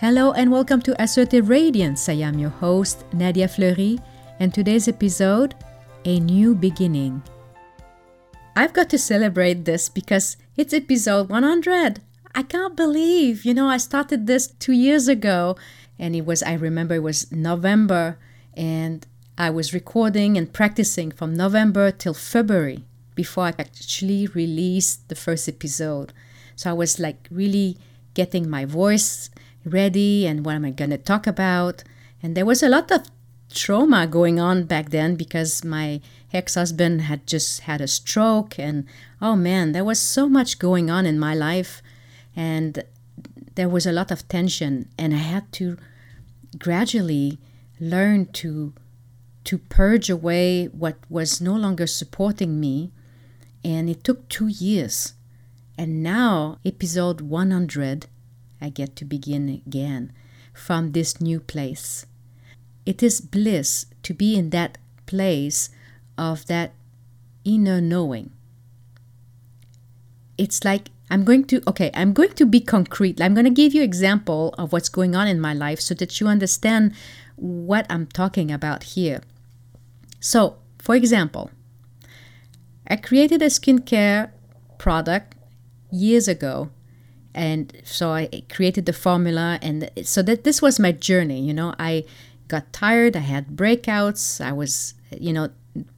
Hello and welcome to Assertive Radiance. I am your host, Nadia Fleury, and today's episode A New Beginning. I've got to celebrate this because it's episode 100. I can't believe, you know, I started this two years ago, and it was, I remember it was November, and I was recording and practicing from November till February before I actually released the first episode. So I was like really getting my voice ready and what am I going to talk about. And there was a lot of trauma going on back then because my ex husband had just had a stroke. And oh man, there was so much going on in my life. And there was a lot of tension. And I had to gradually learn to to purge away what was no longer supporting me and it took 2 years and now episode 100 I get to begin again from this new place. It is bliss to be in that place of that inner knowing. It's like I'm going to okay, I'm going to be concrete. I'm going to give you example of what's going on in my life so that you understand what I'm talking about here. So, for example, I created a skincare product years ago and so I created the formula, and so that this was my journey. You know, I got tired. I had breakouts. I was, you know,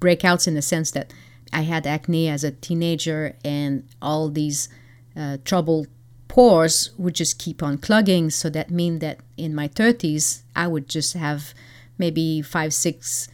breakouts in the sense that I had acne as a teenager, and all these uh, troubled pores would just keep on clogging. So that mean that in my 30s, I would just have maybe five, six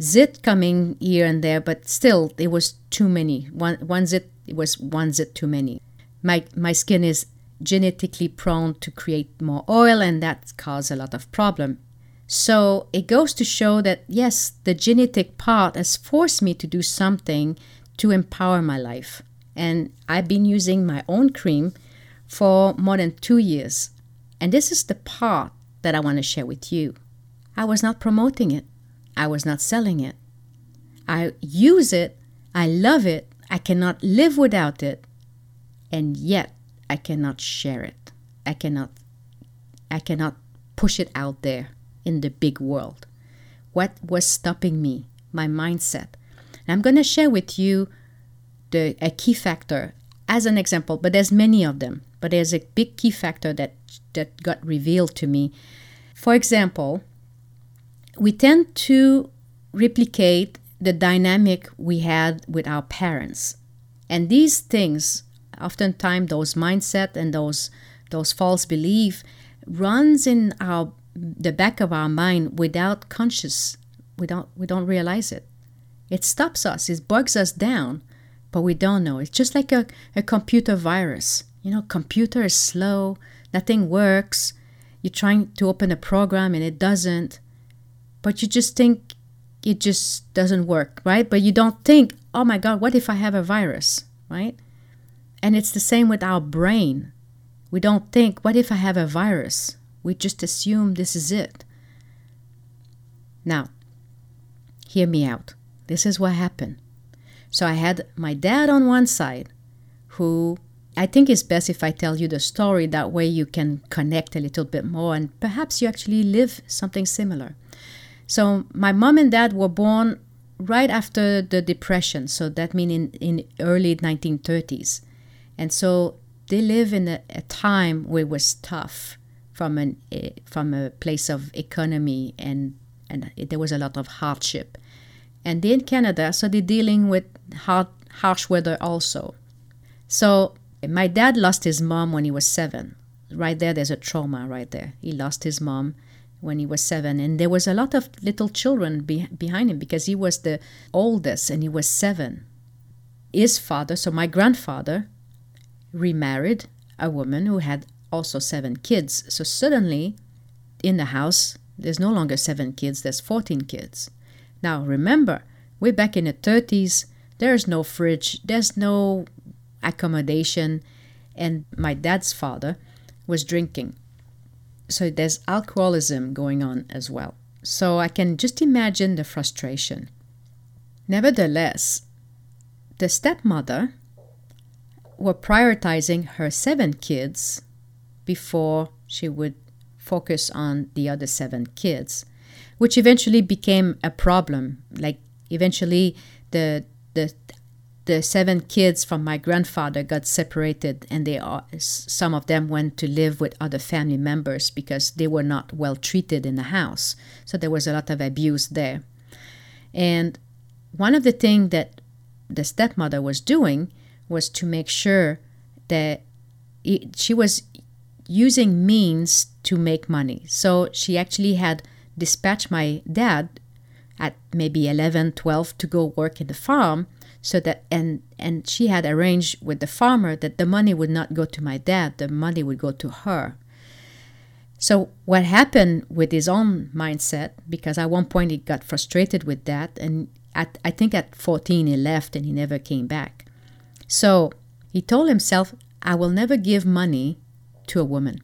zit coming here and there, but still, it was too many. One one zit it was one zit too many. My my skin is genetically prone to create more oil and that cause a lot of problem. So it goes to show that yes, the genetic part has forced me to do something to empower my life. And I've been using my own cream for more than two years. And this is the part that I want to share with you. I was not promoting it, I was not selling it. I use it, I love it, I cannot live without it. And yet, I cannot share it. I cannot I cannot push it out there in the big world. What was stopping me? My mindset. And I'm going to share with you the a key factor as an example, but there's many of them. But there's a big key factor that that got revealed to me. For example, we tend to replicate the dynamic we had with our parents. And these things oftentimes those mindset and those those false belief runs in our the back of our mind without conscious we don't we don't realize it. It stops us it bugs us down but we don't know. It's just like a, a computer virus. You know computer is slow nothing works. You're trying to open a program and it doesn't but you just think it just doesn't work right? But you don't think oh my god what if i have a virus? Right and it's the same with our brain. We don't think, what if I have a virus? We just assume this is it. Now, hear me out. This is what happened. So I had my dad on one side, who I think it's best if I tell you the story. That way you can connect a little bit more and perhaps you actually live something similar. So my mom and dad were born right after the depression. So that means in, in early 1930s. And so they live in a, a time where it was tough from an eh, from a place of economy and and there was a lot of hardship. And they're in Canada, so they're dealing with hard, harsh weather also. So my dad lost his mom when he was seven. Right there, there's a trauma right there. He lost his mom when he was seven, and there was a lot of little children be- behind him because he was the oldest and he was seven. His father, so my grandfather, remarried a woman who had also seven kids. So suddenly, in the house, there's no longer seven kids, there's 14 kids. Now, remember, we're back in the 30s, there's no fridge, there's no accommodation, and my dad's father was drinking. So there's alcoholism going on as well. So I can just imagine the frustration. Nevertheless, the stepmother were prioritizing her seven kids before she would focus on the other seven kids, which eventually became a problem. Like eventually the the the seven kids from my grandfather got separated and they are, some of them went to live with other family members because they were not well treated in the house so there was a lot of abuse there and one of the things that the stepmother was doing was to make sure that it, she was using means to make money. So she actually had dispatched my dad at maybe 11 12 to go work in the farm so that and and she had arranged with the farmer that the money would not go to my dad the money would go to her. So what happened with his own mindset because at one point he got frustrated with that and at, i think at 14 he left and he never came back so he told himself i will never give money to a woman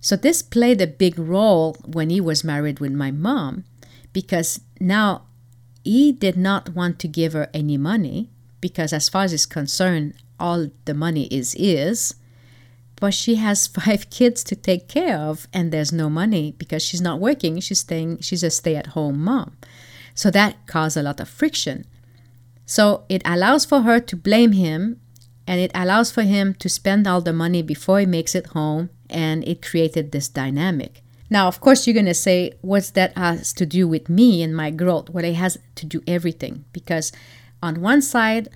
so this played a big role when he was married with my mom because now he did not want to give her any money because, as far as is concerned, all the money is is. But she has five kids to take care of, and there's no money because she's not working. She's staying. She's a stay-at-home mom, so that caused a lot of friction. So it allows for her to blame him, and it allows for him to spend all the money before he makes it home, and it created this dynamic. Now, of course, you're going to say, what's that has to do with me and my growth? Well, it has to do everything because on one side,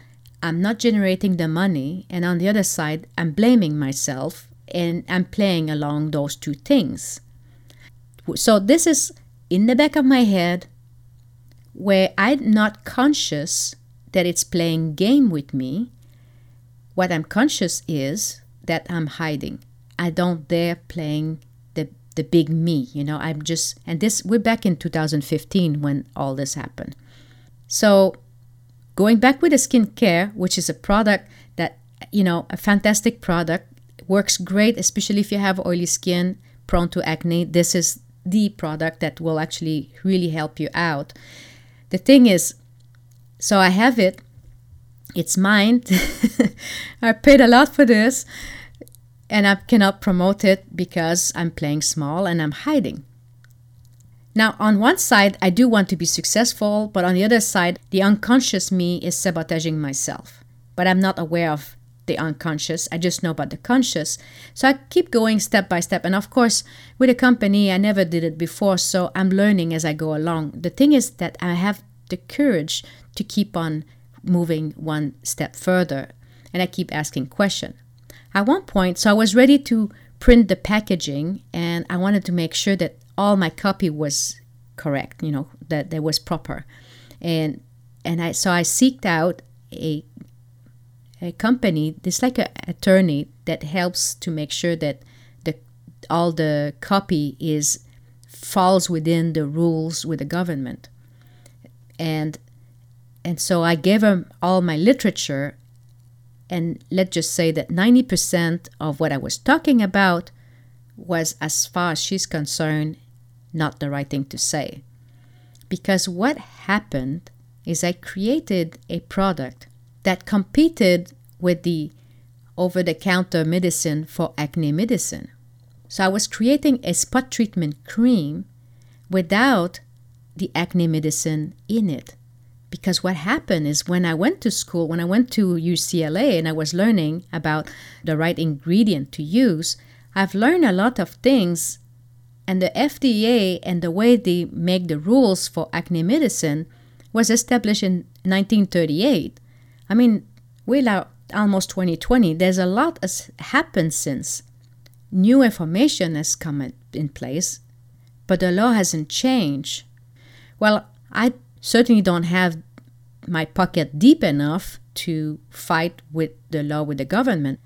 I'm not generating the money, and on the other side, I'm blaming myself and I'm playing along those two things. So, this is in the back of my head where I'm not conscious that it's playing game with me. What I'm conscious is that I'm hiding. I don't dare playing the the big me you know i'm just and this we're back in 2015 when all this happened so going back with the skincare which is a product that you know a fantastic product works great especially if you have oily skin prone to acne this is the product that will actually really help you out the thing is so i have it it's mine i paid a lot for this and I cannot promote it because I'm playing small and I'm hiding. Now, on one side, I do want to be successful, but on the other side, the unconscious me is sabotaging myself. But I'm not aware of the unconscious, I just know about the conscious. So I keep going step by step. And of course, with a company, I never did it before, so I'm learning as I go along. The thing is that I have the courage to keep on moving one step further, and I keep asking questions at one point, so I was ready to print the packaging and I wanted to make sure that all my copy was correct, you know, that that was proper. And and I so I seeked out a a company, it's like an attorney that helps to make sure that the all the copy is falls within the rules with the government. And and so I gave them all my literature and let's just say that 90% of what I was talking about was, as far as she's concerned, not the right thing to say. Because what happened is I created a product that competed with the over the counter medicine for acne medicine. So I was creating a spot treatment cream without the acne medicine in it. Because what happened is when I went to school, when I went to UCLA and I was learning about the right ingredient to use, I've learned a lot of things. And the FDA and the way they make the rules for acne medicine was established in 1938. I mean, we're almost 2020. There's a lot has happened since. New information has come in place, but the law hasn't changed. Well, I certainly don't have my pocket deep enough to fight with the law with the government.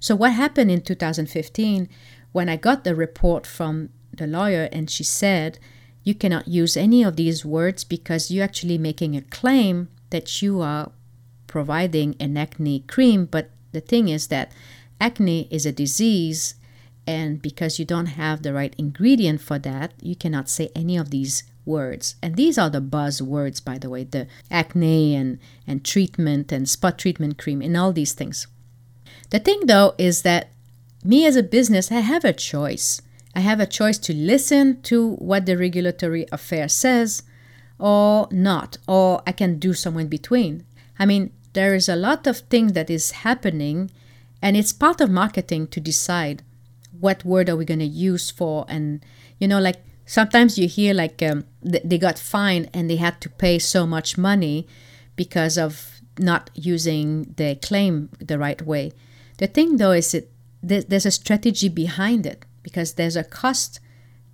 So, what happened in 2015 when I got the report from the lawyer and she said, You cannot use any of these words because you're actually making a claim that you are providing an acne cream. But the thing is that acne is a disease, and because you don't have the right ingredient for that, you cannot say any of these words. And these are the buzz words, by the way the acne and, and treatment and spot treatment cream and all these things. The thing, though, is that me as a business, I have a choice. I have a choice to listen to what the regulatory affair says or not, or I can do somewhere in between. I mean, there is a lot of things that is happening, and it's part of marketing to decide what word are we going to use for, and you know, like sometimes you hear like um, they got fined and they had to pay so much money because of not using the claim the right way. The thing though is that there's a strategy behind it because there's a cost.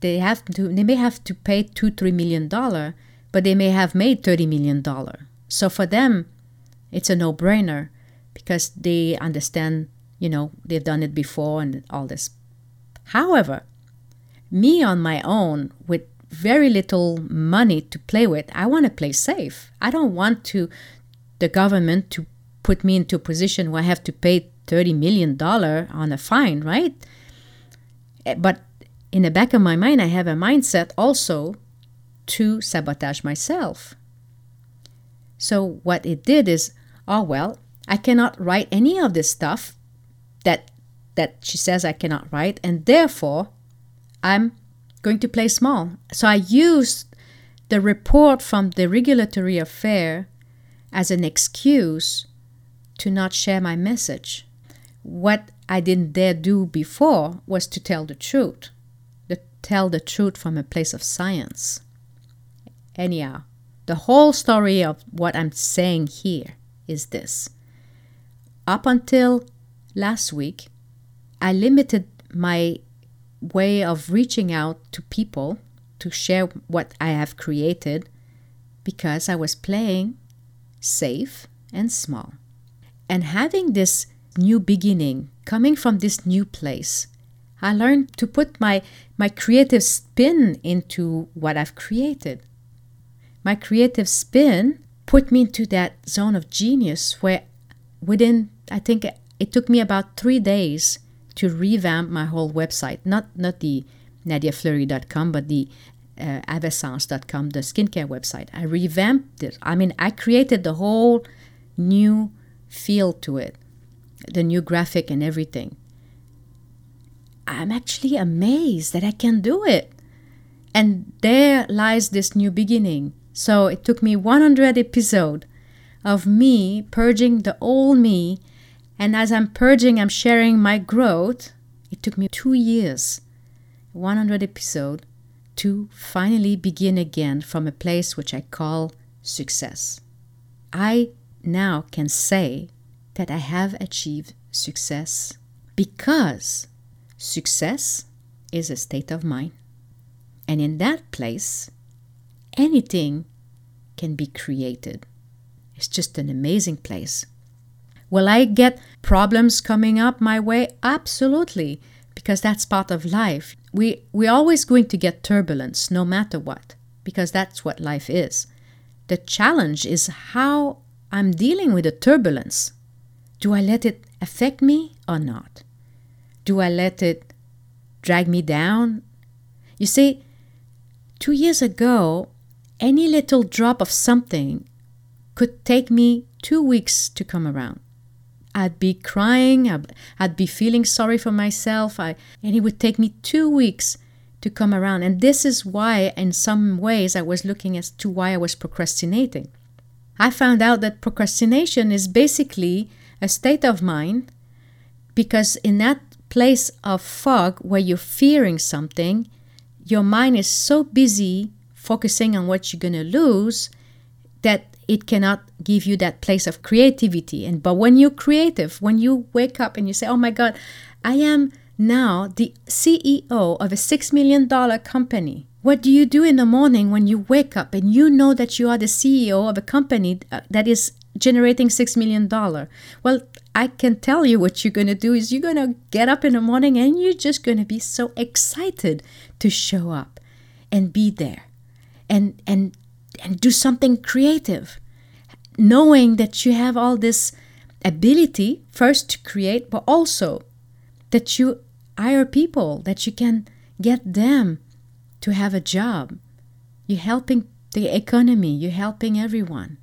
They have to. They may have to pay two, three million dollar, but they may have made thirty million dollar. So for them, it's a no-brainer because they understand. You know, they've done it before and all this. However, me on my own with very little money to play with, I want to play safe. I don't want to the government to put me into a position where I have to pay $30 million on a fine, right? Eh, but in the back of my mind, I have a mindset also to sabotage myself. So what it did is, oh well, I cannot write any of this stuff that that she says I cannot write, and therefore I'm going to play small. So I used the report from the regulatory affair as an excuse to not share my message. What I didn't dare do before was to tell the truth, to tell the truth from a place of science. Anyhow, the whole story of what I'm saying here is this. Up until last week, I limited my way of reaching out to people to share what I have created because I was playing safe and small. And having this new beginning, coming from this new place, I learned to put my, my creative spin into what I've created. My creative spin put me into that zone of genius where within, I think it took me about three days to revamp my whole website. Not not the nadiafleury.com, but the uh, avessence.com, the skincare website. I revamped it. I mean, I created the whole new feel to it, the new graphic and everything. I'm actually amazed that I can do it. And there lies this new beginning. So it took me 100 episodes of me purging the old me and as I'm purging, I'm sharing my growth. It took me two years, 100 episode, to finally begin again from a place which I call success. I now can say that I have achieved success because success is a state of mind. And in that place, anything can be created. It's just an amazing place. Will I get problems coming up my way? Absolutely, because that's part of life. We, we're always going to get turbulence no matter what, because that's what life is. The challenge is how I'm dealing with the turbulence. Do I let it affect me or not? Do I let it drag me down? You see, two years ago, any little drop of something could take me two weeks to come around. I'd be crying, I'd, be feeling sorry for myself, I, and it would take me two weeks to come around. And this is why, in some ways, I was looking as to why I was procrastinating. I found out that procrastination is basically a state of mind because in that place of fog where you're fearing something, your mind is so busy focusing on what you're going to lose that it cannot give you that place of creativity. And but when you're creative when you wake up and you say oh my god i am now the ceo of a six million dollar company. What do you do in the morning when you wake up and you know that you are the ceo of a company uh, that is generating six million dollar? Well i can tell you what you're going to do is you're going to get up in the morning and you're just going to be so excited to show up and be there. And and and do something creative, knowing that you have all this ability first to create, but also that you hire people, that you can get them to have a job. You're helping the economy, you're helping everyone.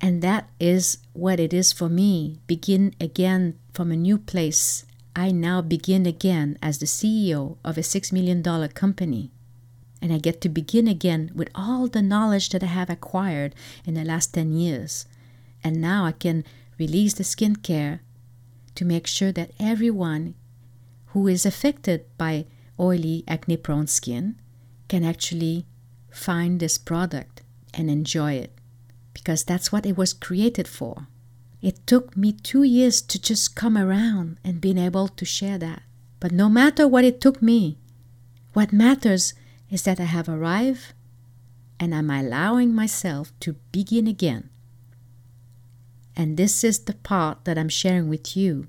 And that is what it is for me. Begin again from a new place. I now begin again as the CEO of a $6 million company. And I get to begin again with all the knowledge that I have acquired in the last 10 years. And now I can release the skincare to make sure that everyone who is affected by oily, acne prone skin can actually find this product and enjoy it because that's what it was created for. It took me two years to just come around and being able to share that. But no matter what it took me, what matters is that I have arrived and I'm allowing myself to begin again. And this is the part that I'm sharing with you.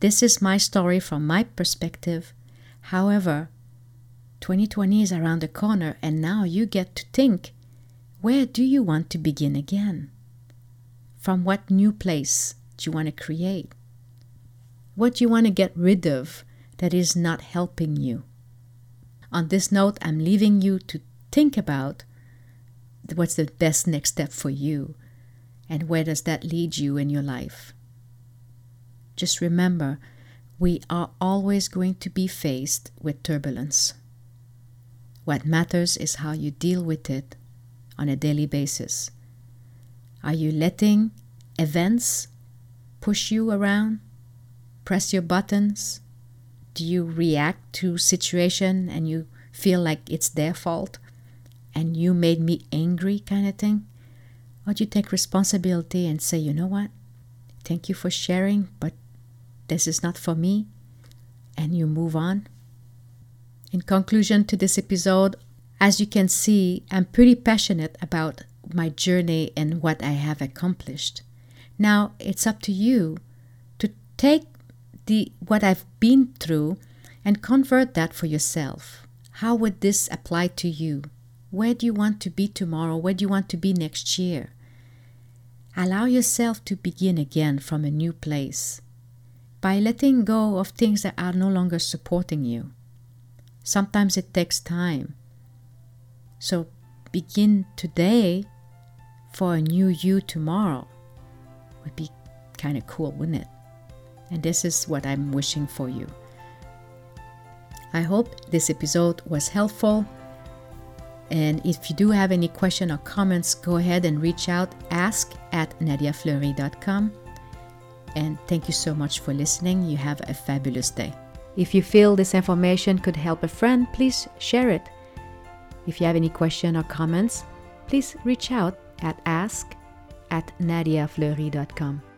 This is my story from my perspective. However, 2020 is around the corner, and now you get to think where do you want to begin again? From what new place do you want to create? What do you want to get rid of that is not helping you? On this note, I'm leaving you to think about what's the best next step for you and where does that lead you in your life. Just remember, we are always going to be faced with turbulence. What matters is how you deal with it on a daily basis. Are you letting events push you around, press your buttons? Do you react to situation and you feel like it's their fault and you made me angry kind of thing? Or do you take responsibility and say, you know what? Thank you for sharing, but this is not for me, and you move on? In conclusion to this episode, as you can see, I'm pretty passionate about my journey and what I have accomplished. Now it's up to you to take the what I've been through and convert that for yourself. How would this apply to you? Where do you want to be tomorrow? Where do you want to be next year? Allow yourself to begin again from a new place by letting go of things that are no longer supporting you. Sometimes it takes time. So begin today for a new you tomorrow. Would be kind of cool, wouldn't it? And this is what I'm wishing for you. I hope this episode was helpful. And if you do have any question or comments, go ahead and reach out, ask at nadiafleury.com. And thank you so much for listening. You have a fabulous day. If you feel this information could help a friend, please share it. If you have any question or comments, please reach out at ask at nadiafleury.com.